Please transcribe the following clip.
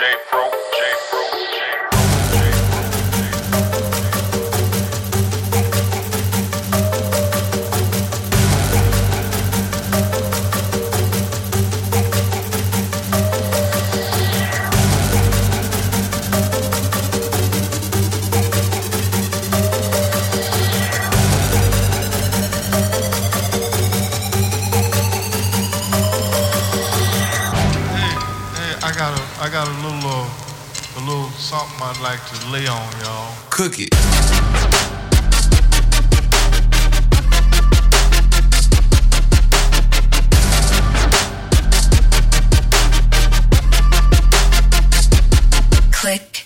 J Bro, J Bro. J I got a little, uh, a little something I'd like to lay on y'all. Cook it. Click.